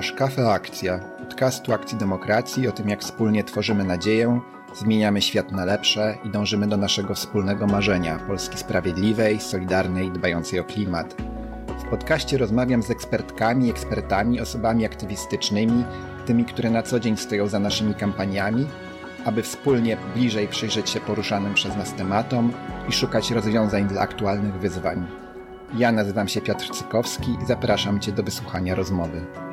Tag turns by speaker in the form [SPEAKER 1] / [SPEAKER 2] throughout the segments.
[SPEAKER 1] Słuchasz Kafe Akcja, podcastu Akcji Demokracji o tym, jak wspólnie tworzymy nadzieję, zmieniamy świat na lepsze i dążymy do naszego wspólnego marzenia Polski sprawiedliwej, solidarnej, dbającej o klimat. W podcaście rozmawiam z ekspertkami, ekspertami, osobami aktywistycznymi, tymi, które na co dzień stoją za naszymi kampaniami, aby wspólnie bliżej przyjrzeć się poruszanym przez nas tematom i szukać rozwiązań dla aktualnych wyzwań. Ja nazywam się Piotr Cykowski i zapraszam Cię do wysłuchania rozmowy.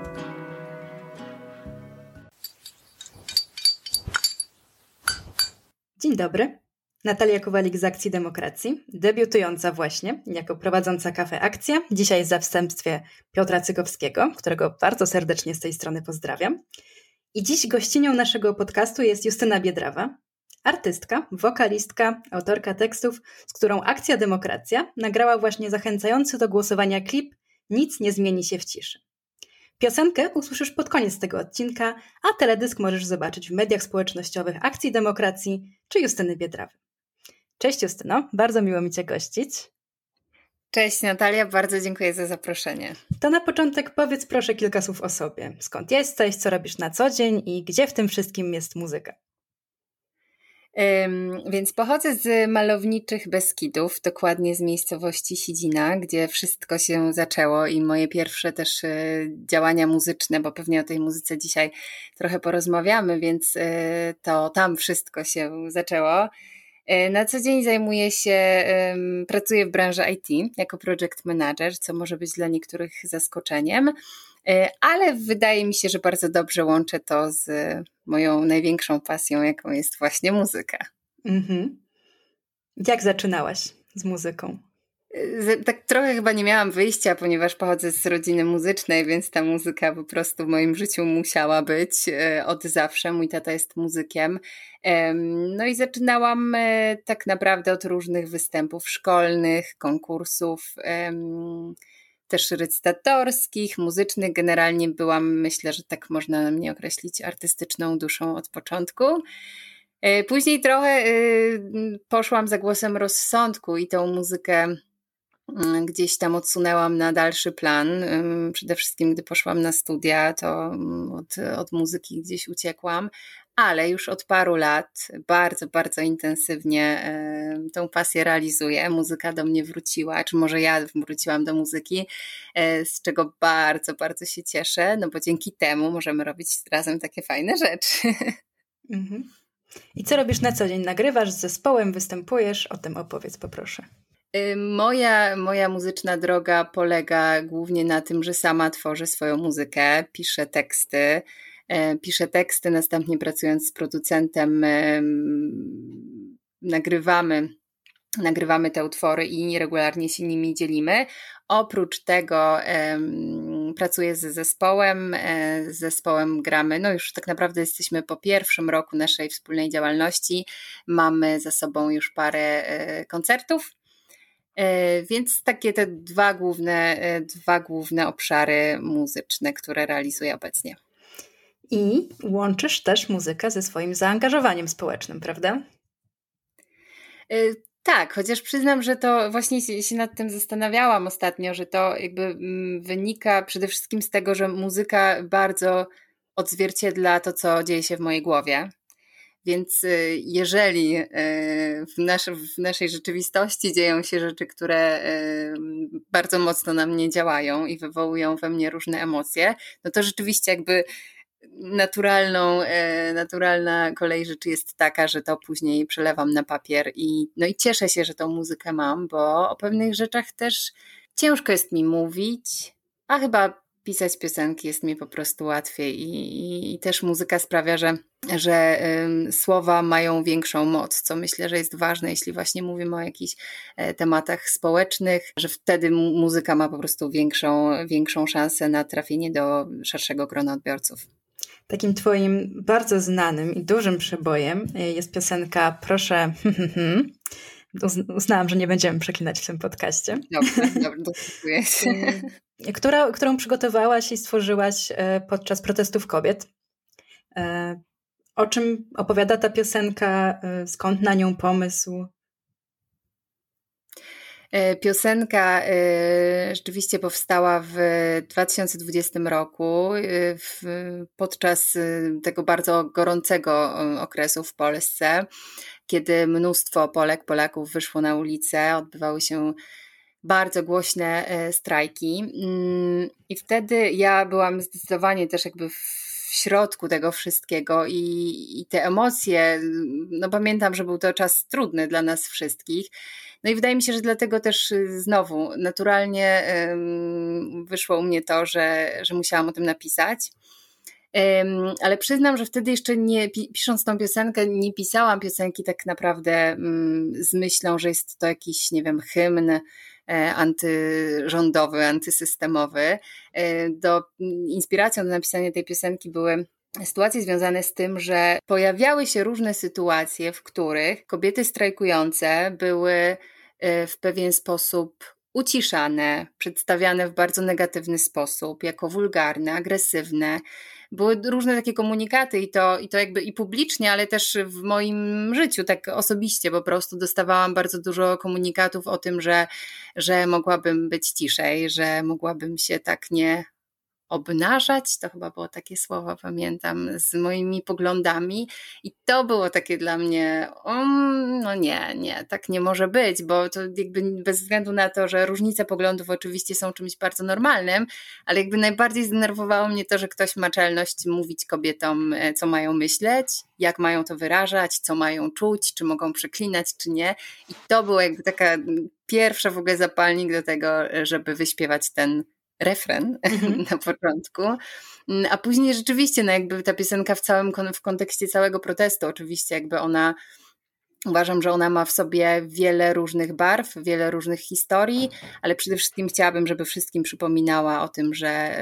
[SPEAKER 2] Dzień dobry. Natalia Kowalik z Akcji Demokracji, debiutująca właśnie jako prowadząca kafę Akcja, dzisiaj w zastępstwie Piotra Cykowskiego, którego bardzo serdecznie z tej strony pozdrawiam. I dziś gościnią naszego podcastu jest Justyna Biedrawa, artystka, wokalistka, autorka tekstów, z którą Akcja Demokracja nagrała właśnie zachęcający do głosowania klip Nic nie zmieni się w ciszy. Piosenkę usłyszysz pod koniec tego odcinka, a teledysk możesz zobaczyć w mediach społecznościowych Akcji Demokracji czy Justyny Biedrawy. Cześć Justyno, bardzo miło mi Cię gościć.
[SPEAKER 3] Cześć Natalia, bardzo dziękuję za zaproszenie.
[SPEAKER 2] To na początek powiedz proszę kilka słów o sobie. Skąd jesteś, co robisz na co dzień i gdzie w tym wszystkim jest muzyka?
[SPEAKER 3] Więc pochodzę z malowniczych Beskidów, dokładnie z miejscowości Sidzina, gdzie wszystko się zaczęło i moje pierwsze też e, działania muzyczne, bo pewnie o tej muzyce dzisiaj trochę porozmawiamy, więc e, to tam wszystko się zaczęło. E, na co dzień zajmuję się, pracuję w branży IT jako project manager, co może być dla niektórych zaskoczeniem, ale wydaje mi się, że bardzo dobrze łączę to z moją największą pasją, jaką jest właśnie muzyka. Mhm.
[SPEAKER 2] Jak zaczynałaś z muzyką?
[SPEAKER 3] Tak trochę chyba nie miałam wyjścia, ponieważ pochodzę z rodziny muzycznej, więc ta muzyka po prostu w moim życiu musiała być e, od zawsze. Mój tata jest muzykiem. No i zaczynałam e, tak naprawdę od różnych występów szkolnych, konkursów, też recytatorskich, muzycznych. Generalnie byłam, myślę, że tak można mnie określić, artystyczną duszą od początku. E, później trochę poszłam za głosem rozsądku i tą muzykę Mm, gdzieś tam odsunęłam na dalszy plan. Przede wszystkim, gdy poszłam na studia, to mm, od, od muzyki gdzieś uciekłam, ale już od paru lat bardzo, bardzo intensywnie tą pasję realizuję. Muzyka do mnie wróciła, czy może ja wróciłam do muzyki, e, z czego bardzo, bardzo się cieszę, no bo dzięki temu możemy robić razem takie fajne rzeczy. Mhm.
[SPEAKER 2] I co robisz na co dzień? Nagrywasz z zespołem, występujesz? O tym opowiedz, poproszę.
[SPEAKER 3] Y, moja, moja muzyczna droga polega głównie na tym, że sama tworzę swoją muzykę, piszę teksty. E, piszę teksty, następnie pracując z producentem, nagrywamy nagrywamy te utwory i regularnie się nimi dzielimy. Oprócz tego pracuję z zespołem, e, z zespołem gramy, no już tak naprawdę jesteśmy po pierwszym roku naszej wspólnej działalności, mamy za sobą już parę e, koncertów, więc takie te dwa główne, dwa główne obszary muzyczne, które realizuję obecnie.
[SPEAKER 2] I łączysz też muzykę ze swoim zaangażowaniem społecznym, prawda?
[SPEAKER 3] E, tak, chociaż przyznam, że to właśnie się nad tym zastanawiałam ostatnio, że to jakby mm, wynika przede wszystkim z tego, że muzyka bardzo odzwierciedla to, co dzieje się w mojej głowie. Więc y, jeżeli y, w, nasz, w naszej rzeczywistości dzieją się rzeczy, które y, bardzo mocno na mnie działają i wywołują we mnie różne emocje, no to rzeczywiście jakby naturalną, naturalna kolej rzeczy jest taka, że to później przelewam na papier i, no i cieszę się, że tą muzykę mam, bo o pewnych rzeczach też ciężko jest mi mówić, a chyba pisać piosenki jest mi po prostu łatwiej i, i, i też muzyka sprawia, że, że słowa mają większą moc, co myślę, że jest ważne, jeśli właśnie mówimy o jakichś e, tematach społecznych, że wtedy muzyka ma po prostu większą, większą szansę na trafienie do szerszego grona odbiorców.
[SPEAKER 2] Takim twoim bardzo znanym i dużym przebojem e, jest piosenka Proszę uznałam, że nie będziemy przeklinać w tym podcaście.
[SPEAKER 3] Dobrze, dobrze, dziękuję.
[SPEAKER 2] Która, którą przygotowałaś i stworzyłaś e, podczas protestów kobiet. O czym opowiada ta piosenka? Skąd na nią pomysł?
[SPEAKER 3] E, piosenka e, rzeczywiście powstała w 2020 roku, e, podczas tego bardzo gorącego okresu w Polsce, kiedy mnóstwo Polek, Polaków wyszło na ulicę, odbywały się bardzo głośne strajki. Mm, I wtedy ja byłam zdecydowanie też jakby w w środku tego wszystkiego i, i te emocje, no pamiętam, że był to czas trudny dla nas wszystkich. No i wydaje mi się, że dlatego też y, znowu naturalnie wyszło u mnie to, że, że musiałam o tym napisać. Ale przyznam, że wtedy jeszcze nie, pisząc tą piosenkę, nie pisałam piosenki tak naprawdę mm, z myślą, że jest to jakiś, nie wiem, hymn E, antyrządowy, antysystemowy. E, do, inspiracją do napisania tej piosenki były sytuacje związane z tym, że pojawiały się różne sytuacje, w których kobiety strajkujące były w pewien sposób uciszane, przedstawiane w bardzo negatywny sposób, jako wulgarne, agresywne. Były różne takie komunikaty i to, i to jakby i publicznie, ale też w moim życiu, tak osobiście po prostu dostawałam bardzo dużo komunikatów o tym, że, że mogłabym być ciszej, że mogłabym się tak nie obnażać, to chyba było takie słowo, pamiętam, z moimi poglądami. I to było takie dla mnie, um, no nie, nie, tak nie może być, bo to jakby bez względu na to, że różnice poglądów oczywiście są czymś bardzo normalnym, ale jakby najbardziej zdenerwowało mnie to, że ktoś ma czelność mówić kobietom, e, co mają myśleć, jak mają to wyrażać, co mają czuć, czy mogą przeklinać, czy nie. I to było jakby taka pierwsza w ogóle zapalnik do tego, żeby wyśpiewać ten refren mhm. na początku, mm, a później rzeczywiście, no jakby ta piosenka w całym, w kontekście całego protestu, oczywiście jakby ona Uważam, że ona ma w sobie wiele różnych barw, wiele różnych historii, ale przede wszystkim chciałabym, żeby wszystkim przypominała o tym, że,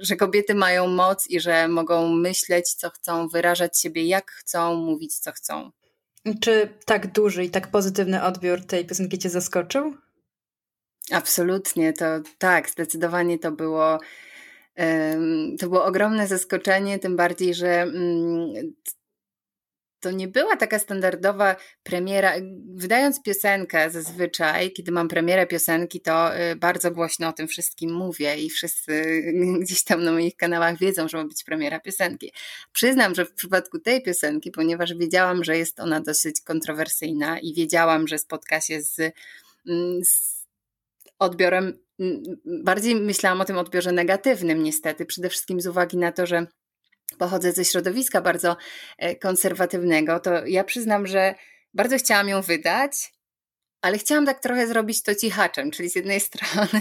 [SPEAKER 3] że kobiety mają moc i że mogą myśleć, co chcą, wyrażać siebie jak chcą, mówić, co chcą.
[SPEAKER 2] Czy tak duży i tak pozytywny odbiór tej piosenki Cię zaskoczył?
[SPEAKER 3] Absolutnie, to tak, zdecydowanie to było. To było ogromne zaskoczenie, tym bardziej, że mm, to nie była taka standardowa premiera. Wydając piosenkę zazwyczaj, kiedy mam premierę piosenki, to y, bardzo głośno o tym wszystkim mówię i wszyscy gdzieś tam na moich kanałach wiedzą, że ma być premiera piosenki. Przyznam, że w przypadku tej piosenki, ponieważ wiedziałam, że jest ona dosyć kontrowersyjna i wiedziałam, że spotka się z, mm, z odbiorem, bardziej myślałam o tym odbiorze negatywnym, niestety, przede wszystkim z uwagi na to, że pochodzę ze środowiska bardzo e, konserwatywnego, to ja przyznam, że bardzo chciałam ją wydać, ale chciałam tak trochę zrobić to cichaczem, czyli z jednej strony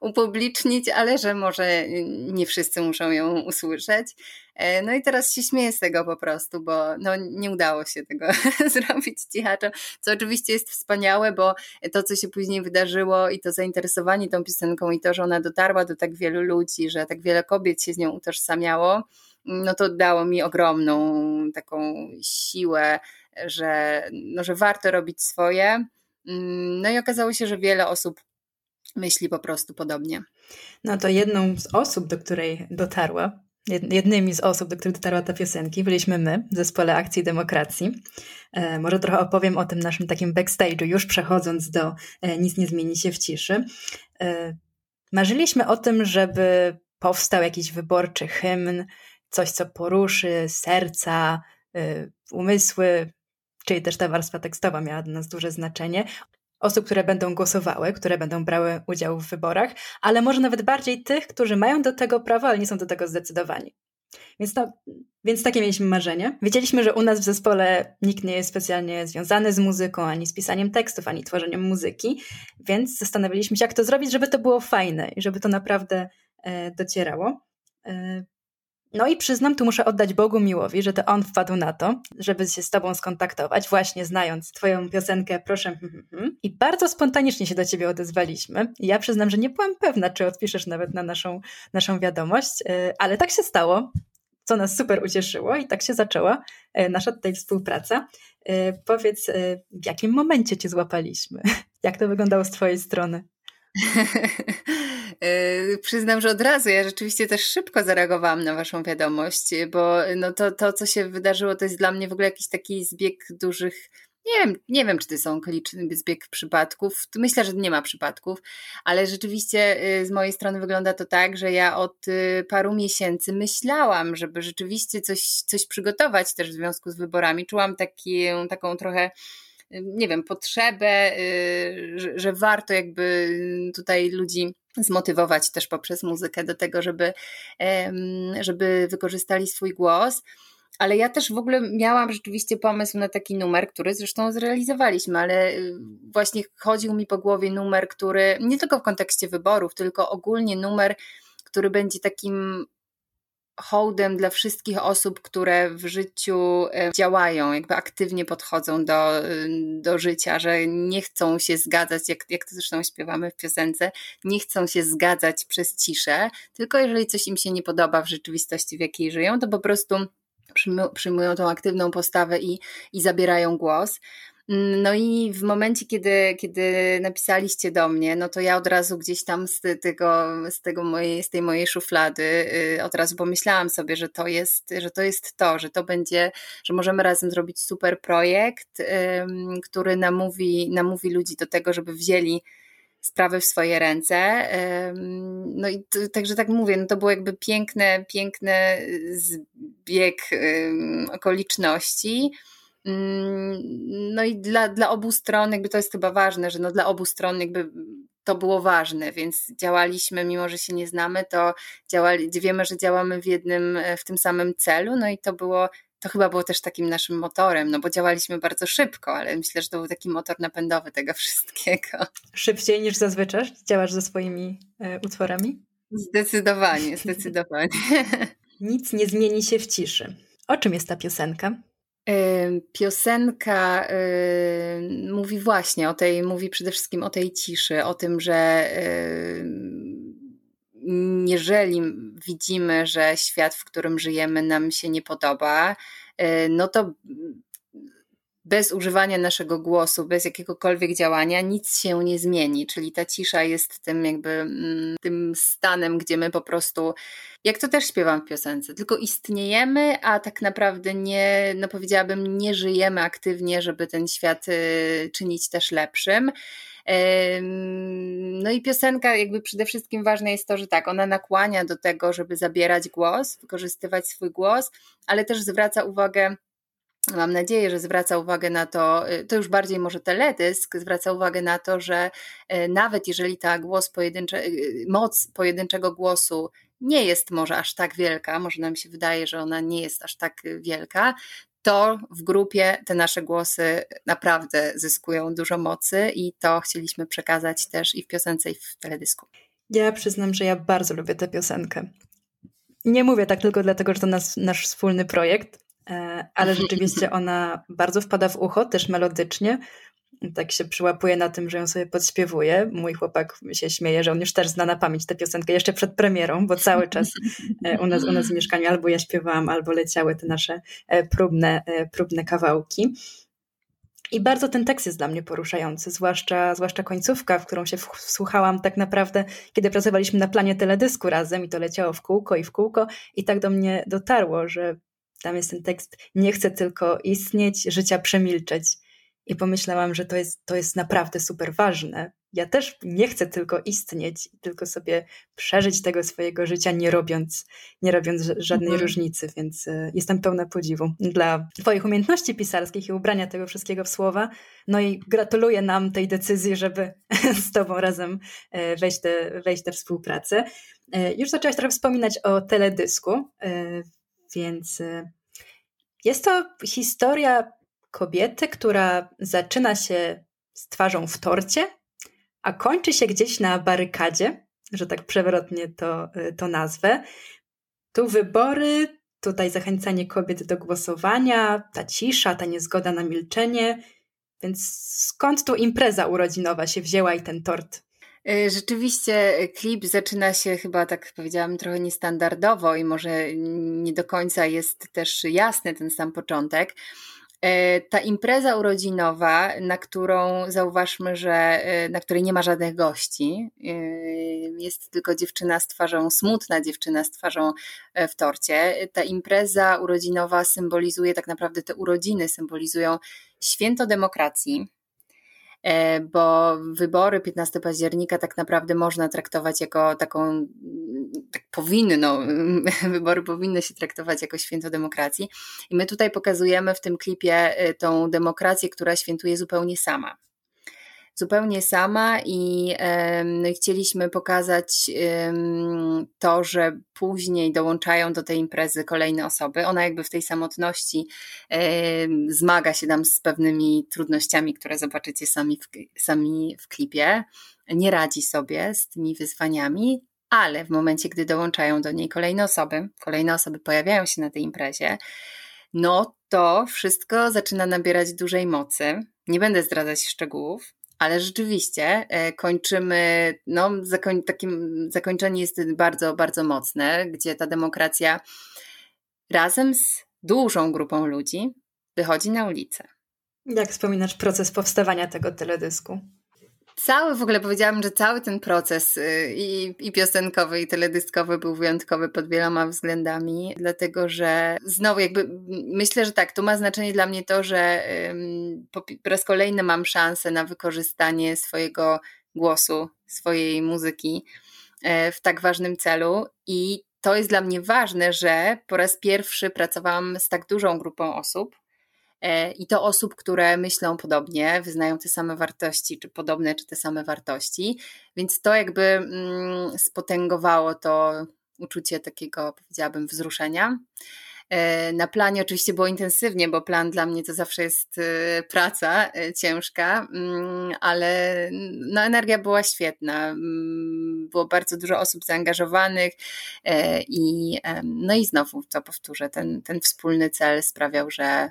[SPEAKER 3] upublicznić, ale że może nie wszyscy muszą ją usłyszeć. E, no i teraz się śmieję z tego po prostu, bo no, nie udało się tego zrobić cichaczem, co oczywiście jest wspaniałe, bo to, co się później wydarzyło i to zainteresowanie tą piosenką i to, że ona dotarła do tak wielu ludzi, że tak wiele kobiet się z nią utożsamiało, no to dało mi ogromną taką siłę, że, no, że warto robić swoje no i okazało się, że wiele osób myśli po prostu podobnie.
[SPEAKER 2] No to jedną z osób, do której dotarła, jednymi z osób, do których dotarła ta piosenki, byliśmy my w zespole Akcji Demokracji. E, może trochę opowiem o tym naszym takim backstage'u, już przechodząc do e, Nic nie zmieni się w ciszy. E, marzyliśmy o tym, żeby powstał jakiś wyborczy hymn, coś, co poruszy serca, umysły czyli też ta warstwa tekstowa miała dla nas duże znaczenie. Osób, które będą głosowały, które będą brały udział w wyborach, ale może nawet bardziej tych, którzy mają do tego prawo, ale nie są do tego zdecydowani. Więc, to, więc takie mieliśmy marzenie. Wiedzieliśmy, że u nas w zespole nikt nie jest specjalnie związany z muzyką, ani z pisaniem tekstów, ani tworzeniem muzyki, więc zastanowiliśmy się, jak to zrobić, żeby to było fajne i żeby to naprawdę e, docierało. E, no i przyznam, tu muszę oddać Bogu miłowi, że to on wpadł na to, żeby się z tobą skontaktować, właśnie znając twoją piosenkę Proszę. Hmm, hmm, hmm. I bardzo spontanicznie się do ciebie odezwaliśmy. Ja przyznam, że nie byłam pewna, czy odpiszesz nawet na naszą, naszą wiadomość, y, ale tak się stało, co nas super ucieszyło i tak się zaczęła y, nasza tutaj współpraca. Y, powiedz, w jakim momencie cię złapaliśmy? Jak to wyglądało z twojej strony?
[SPEAKER 3] Yy, przyznam, że od razu ja rzeczywiście też szybko zareagowałam na Waszą wiadomość, bo no to, to, co się wydarzyło, to jest dla mnie w ogóle jakiś taki zbieg dużych Nie wiem, nie wiem, czy to są okoliczny zbieg przypadków. Myślę, że nie ma przypadków, ale rzeczywiście y, z mojej strony wygląda to tak, że ja od y, paru miesięcy myślałam, żeby rzeczywiście coś, coś przygotować też w związku z wyborami. Czułam taki, taką trochę nie wiem, potrzebę, że, że warto jakby tutaj ludzi zmotywować też poprzez muzykę do tego, żeby, żeby wykorzystali swój głos. Ale ja też w ogóle miałam rzeczywiście pomysł na taki numer, który zresztą zrealizowaliśmy, ale y, właśnie chodził mi po głowie numer, który nie tylko w kontekście wyborów, tylko ogólnie numer, który będzie takim hołdem dla wszystkich osób, które w życiu e, działają, jakby aktywnie podchodzą do, y, do życia, że nie chcą się zgadzać, jak, jak to zresztą śpiewamy w piosence, nie chcą się zgadzać przez ciszę, tylko jeżeli coś im się nie podoba w rzeczywistości, w jakiej żyją, to po prostu przyjmują tą aktywną postawę i, i zabierają głos. No i w momencie, kiedy, kiedy napisaliście do mnie, no to ja od razu gdzieś tam z tego, z tego mojej, z tej mojej szuflady y, od razu pomyślałam sobie, że to jest, że to jest to, że to będzie, że możemy razem zrobić super projekt, który namówi, namówi ludzi do tego, żeby wzięli sprawy w swoje ręce. No i to, także tak mówię, no to było jakby piękne, piękny zbieg okoliczności. Mm, no i dla, dla obu stron jakby to jest chyba ważne, że no dla obu stron jakby to było ważne, więc działaliśmy, mimo że się nie znamy, to działali, wiemy, że działamy w jednym, w tym samym celu, no i to było, to chyba było też takim naszym motorem, no bo działaliśmy bardzo szybko, ale myślę, że to był taki motor napędowy tego wszystkiego.
[SPEAKER 2] Szybciej niż zazwyczaj działasz ze swoimi e, utworami?
[SPEAKER 3] Zdecydowanie, zdecydowanie.
[SPEAKER 2] Nic nie zmieni się w ciszy. O czym jest ta piosenka?
[SPEAKER 3] Piosenka mówi właśnie o tej, mówi przede wszystkim o tej ciszy, o tym, że jeżeli widzimy, że świat, w którym żyjemy, nam się nie podoba, y, no to bez używania naszego głosu, bez jakiegokolwiek działania nic się nie zmieni. Czyli ta cisza jest tym jakby mm, tym stanem, gdzie my po prostu, jak to też śpiewam w piosence, tylko istniejemy, a tak naprawdę nie, no powiedziałabym, nie żyjemy aktywnie, żeby ten świat y, czynić też lepszym. No i piosenka, jakby przede wszystkim ważne jest to, że tak, ona nakłania do tego, żeby zabierać głos, wykorzystywać swój głos, ale też zwraca uwagę Mam nadzieję, że zwraca uwagę na to, y, to już bardziej może teledysk, zwraca uwagę na to, że y, nawet jeżeli ta głos pojedyncze, y, moc pojedynczego głosu nie jest może aż tak wielka, może nam się wydaje, że ona nie jest aż tak wielka, to w grupie te nasze głosy naprawdę zyskują dużo mocy i to chcieliśmy przekazać też i w piosence, i w teledysku.
[SPEAKER 2] Ja przyznam, że ja bardzo lubię tę piosenkę. Nie mówię tak tylko dlatego, że to nas, nasz wspólny projekt, ale rzeczywiście ona bardzo wpada w ucho, też melodycznie. Tak się przyłapuje na tym, że ją sobie podśpiewuje. Mój chłopak się śmieje, że on już też zna na pamięć tę piosenkę jeszcze przed premierą, bo cały czas e, u nas, u nas w mieszkaniu albo ja śpiewałam, albo leciały te nasze e, próbne, próbne kawałki. I bardzo ten tekst jest dla mnie poruszający, zwłaszcza, zwłaszcza końcówka, w którą się wsłuchałam tak naprawdę, kiedy pracowaliśmy na planie teledysku razem i to leciało w kółko i w kółko i tak do mnie dotarło, że tam jest ten tekst: Nie chcę tylko istnieć, życia przemilczeć. I pomyślałam, że to jest, to jest naprawdę super ważne. Ja też nie chcę tylko istnieć, tylko sobie przeżyć tego swojego życia, nie robiąc, nie robiąc żadnej mhm. różnicy, więc e, jestem pełna podziwu dla Twoich umiejętności pisarskich i ubrania tego wszystkiego w słowa. No i gratuluję nam tej decyzji, żeby z Tobą razem e, wejść, te, wejść tę współpracę. E, już zaczęłaś trochę wspominać o teledysku. Więc y, jest to historia kobiety, która zaczyna się z twarzą w torcie, a kończy się gdzieś na barykadzie, że tak przewrotnie to, y, to nazwę. Tu wybory, tutaj zachęcanie kobiet do głosowania, ta cisza, ta niezgoda na milczenie. Więc skąd tu impreza urodzinowa się wzięła i ten tort
[SPEAKER 3] rzeczywiście y, klip zaczyna się chyba, tak powiedziałam, trochę niestandardowo i może nie do końca jest też jasny ten sam początek. Y, ta impreza urodzinowa, na którą zauważmy, że na której nie ma żadnych gości, jest tylko dziewczyna z twarzą, smutna dziewczyna z twarzą w torcie. Ta impreza urodzinowa symbolizuje tak naprawdę te urodziny, symbolizują święto demokracji, e, bo wybory 15 października tak naprawdę można traktować jako taką, tak powinno, wybory powinny się traktować jako święto demokracji. I my tutaj pokazujemy w tym klipie e, tą demokrację, która świętuje zupełnie sama zupełnie sama i chcieliśmy pokazać to, że później dołączają do tej imprezy kolejne osoby. Ona jakby w tej samotności zmaga się tam z pewnymi trudnościami, które zobaczycie sami w, sami w klipie. Nie radzi sobie z tymi wyzwaniami, ale w momencie, gdy dołączają do niej kolejne osoby, kolejne osoby pojawiają się na tej imprezie, no to wszystko zaczyna nabierać dużej mocy. Nie będę zdradzać szczegółów, ale rzeczywiście e, kończymy, no, zakoń, takim zakończenie jest bardzo, bardzo mocne, gdzie ta demokracja razem z dużą grupą ludzi wychodzi na ulicę.
[SPEAKER 2] Jak wspominasz proces powstawania tego teledysku?
[SPEAKER 3] Cały w ogóle powiedziałabym, że cały ten proces y, i, i piosenkowy, i teledyskowy był wyjątkowy pod wieloma względami, dlatego że znowu jakby myślę, że tak, tu ma znaczenie dla mnie to, że po, raz kolejny mam szansę na wykorzystanie swojego głosu, swojej muzyki e, w tak ważnym celu i to jest dla mnie ważne, że po raz pierwszy pracowałam z tak dużą grupą osób, i to osób, które myślą podobnie, wyznają te same wartości, czy podobne, czy te same wartości, więc to jakby mm, spotęgowało to uczucie takiego, powiedziałabym, wzruszenia. E, na planie oczywiście było intensywnie, bo plan dla mnie to zawsze jest e, praca ciężka, mm, ale no, energia była świetna. Mm, było bardzo dużo osób zaangażowanych i no i znowu to powtórzę, ten, ten wspólny cel sprawiał, że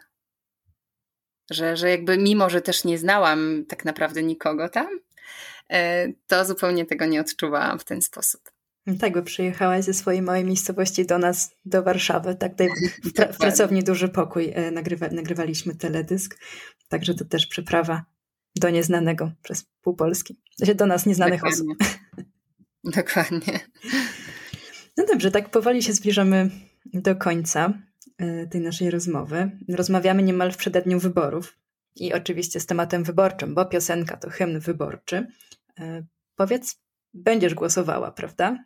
[SPEAKER 3] że, że jakby mimo, że też nie znałam tak naprawdę nikogo tam, e, to zupełnie tego nie odczuwałam w ten sposób.
[SPEAKER 2] Tak, bo przyjechałaś ze swojej małej miejscowości do nas, do Warszawy, tak, w, pra w pracowni Duży Pokój e, nagrywa nagrywaliśmy teledysk, także to też przeprawa do nieznanego przez pół Polski, do nas nieznanych Dokładnie. osób.
[SPEAKER 3] Dokładnie.
[SPEAKER 2] No dobrze, tak powoli się zbliżamy do końca. E, tej naszej rozmowy. Rozmawiamy niemal w przededniu wyborów i oczywiście z tematem wyborczym, bo piosenka to hymn wyborczy. E, powiedz, będziesz głosowała, prawda?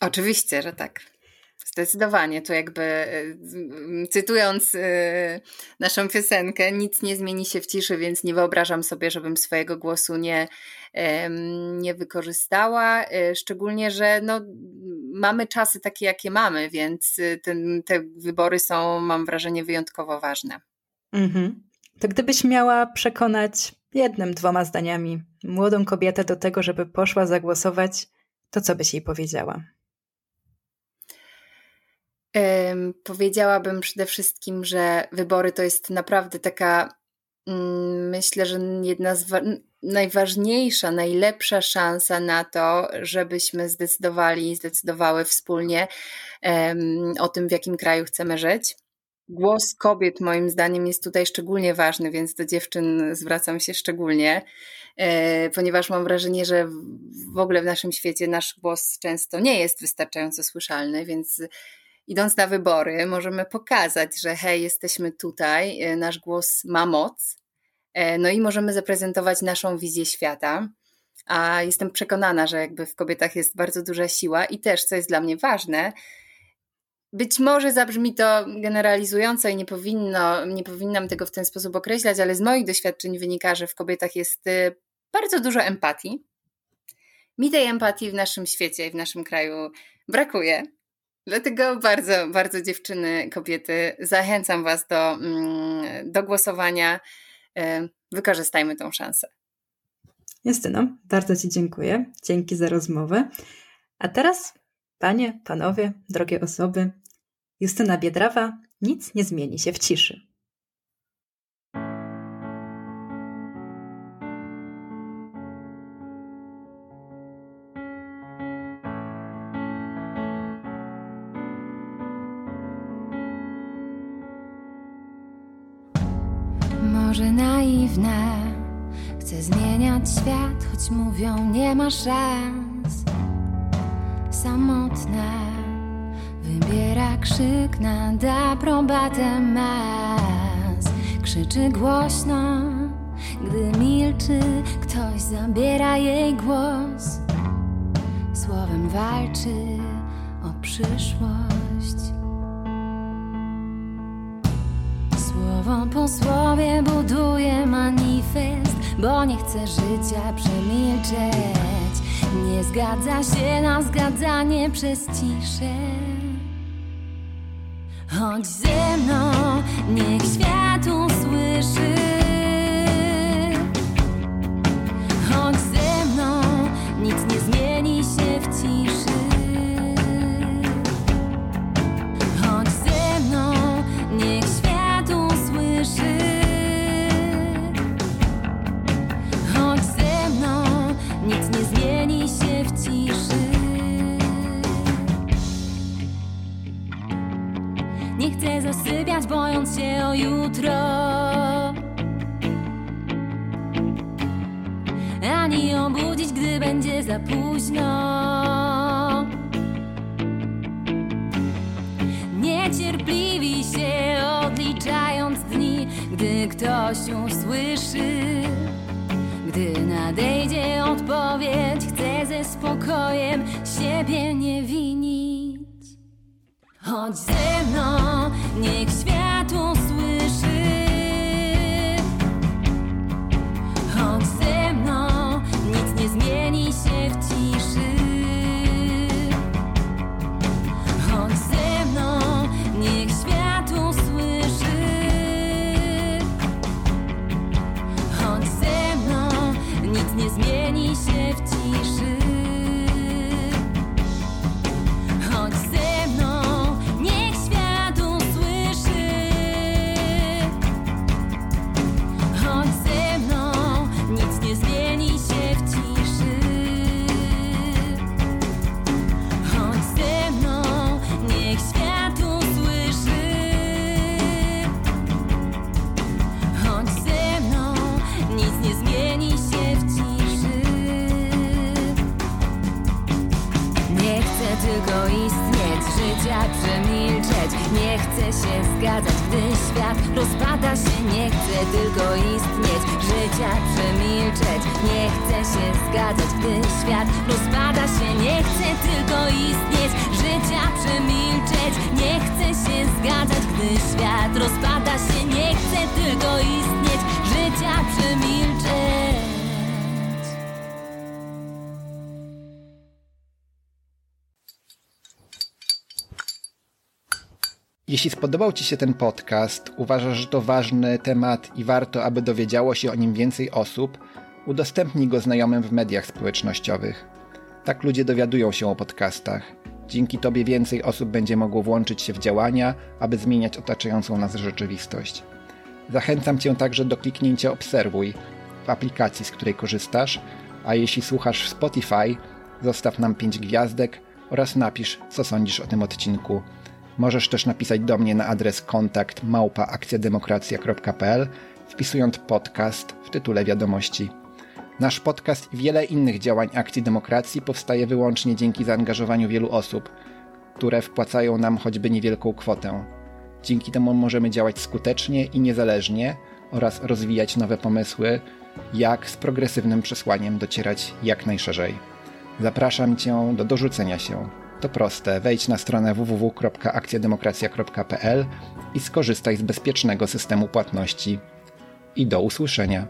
[SPEAKER 3] Oczywiście, że tak. Zdecydowanie, to jakby e, cytując naszą piosenkę, nic nie zmieni się w ciszy, więc nie wyobrażam sobie, żebym swojego głosu nie, nie wykorzystała. Szczególnie, że no, mamy czasy takie, jakie mamy, więc y, ten, te wybory są, mam wrażenie, wyjątkowo ważne.
[SPEAKER 2] Mhm. To gdybyś miała przekonać jednym, dwoma zdaniami młodą kobietę do tego, żeby poszła zagłosować, to co byś jej powiedziała?
[SPEAKER 3] Powiedziałabym przede wszystkim, że wybory to jest naprawdę taka, um, myślę, że jedna z najważniejsza, najlepsza szansa na to, żebyśmy zdecydowali, zdecydowały wspólnie o tym, w jakim kraju chcemy żyć. Głos kobiet, moim zdaniem, jest tutaj szczególnie ważny, więc do dziewczyn zwracam się szczególnie, e, ponieważ mam wrażenie, że w ogóle w naszym świecie nasz głos często nie jest wystarczająco słyszalny, więc idąc na wybory, możemy pokazać, że hej, jesteśmy tutaj, e, nasz głos ma moc E, no i możemy zaprezentować naszą wizję świata. A jestem przekonana, że jakby w kobietach jest bardzo duża siła i też, co jest dla mnie ważne, być może zabrzmi to generalizująco i nie, powinno, nie powinnam tego w ten sposób określać, ale z moich doświadczeń wynika, że w kobietach jest y, bardzo dużo empatii. Mi tej empatii w naszym świecie i w naszym kraju brakuje. Dlatego bardzo, bardzo dziewczyny, kobiety, zachęcam Was do, mm, do głosowania. E, wykorzystajmy tą szansę.
[SPEAKER 2] Justyno, bardzo Ci dziękuję. Dzięki za rozmowę. A teraz, panie, panowie, drogie osoby, Justyna Biedrawa, nic nie zmieni się w ciszy.
[SPEAKER 4] Może naiwne Chcę zmieniać świat, choć mówią nie ma szans Samotne Wybiera krzyk nad aprobatę mas krzyczy głośno, gdy milczy, ktoś zabiera jej głos. Słowem walczy o przyszłość. Po słowie buduje manifest, bo nie chce życia przemilczeć. Nie zgadza się na zgadzanie przez ciszę. Chodź ze mną, niech świat usłyszy. Zasypiać, bojąc się o jutro. Ani obudzić, gdy będzie za późno. Niecierpliwi się odliczając dni, gdy ktoś usłyszy. Gdy nadejdzie odpowiedź, chcę ze spokojem siebie nie winić. Chodź ze mną, niech świat świat rozpada się. Nie chcę tylko istnieć, życia przemilczeć.
[SPEAKER 1] Jeśli spodobał Ci się ten podcast, uważasz, że to ważny temat i warto, aby dowiedziało się o nim więcej osób, udostępnij go znajomym w mediach społecznościowych. Tak ludzie dowiadują się o podcastach. Dzięki Tobie więcej osób będzie mogło włączyć się w działania, aby zmieniać otaczającą nas rzeczywistość. Zachęcam Cię także do kliknięcia Obserwuj w aplikacji, z której korzystasz, a jeśli słuchasz w Spotify, zostaw nam 5 gwiazdek oraz napisz, co sądzisz o tym odcinku. Możesz też napisać do mnie na adres kontakt małpaakcjademokracja.pl wpisując podcast w tytule wiadomości. Nasz podcast i wiele innych działań Akcji Demokracji powstaje wyłącznie dzięki zaangażowaniu wielu osób, które wpłacają nam choćby niewielką kwotę. Dzięki temu możemy działać skutecznie i niezależnie oraz rozwijać nowe pomysły, jak z progresywnym przesłaniem docierać jak najszerzej. Zapraszam Cię do dorzucenia się. To proste, wejdź na stronę www.akcjademokracja.pl i skorzystaj z bezpiecznego systemu płatności. I do usłyszenia.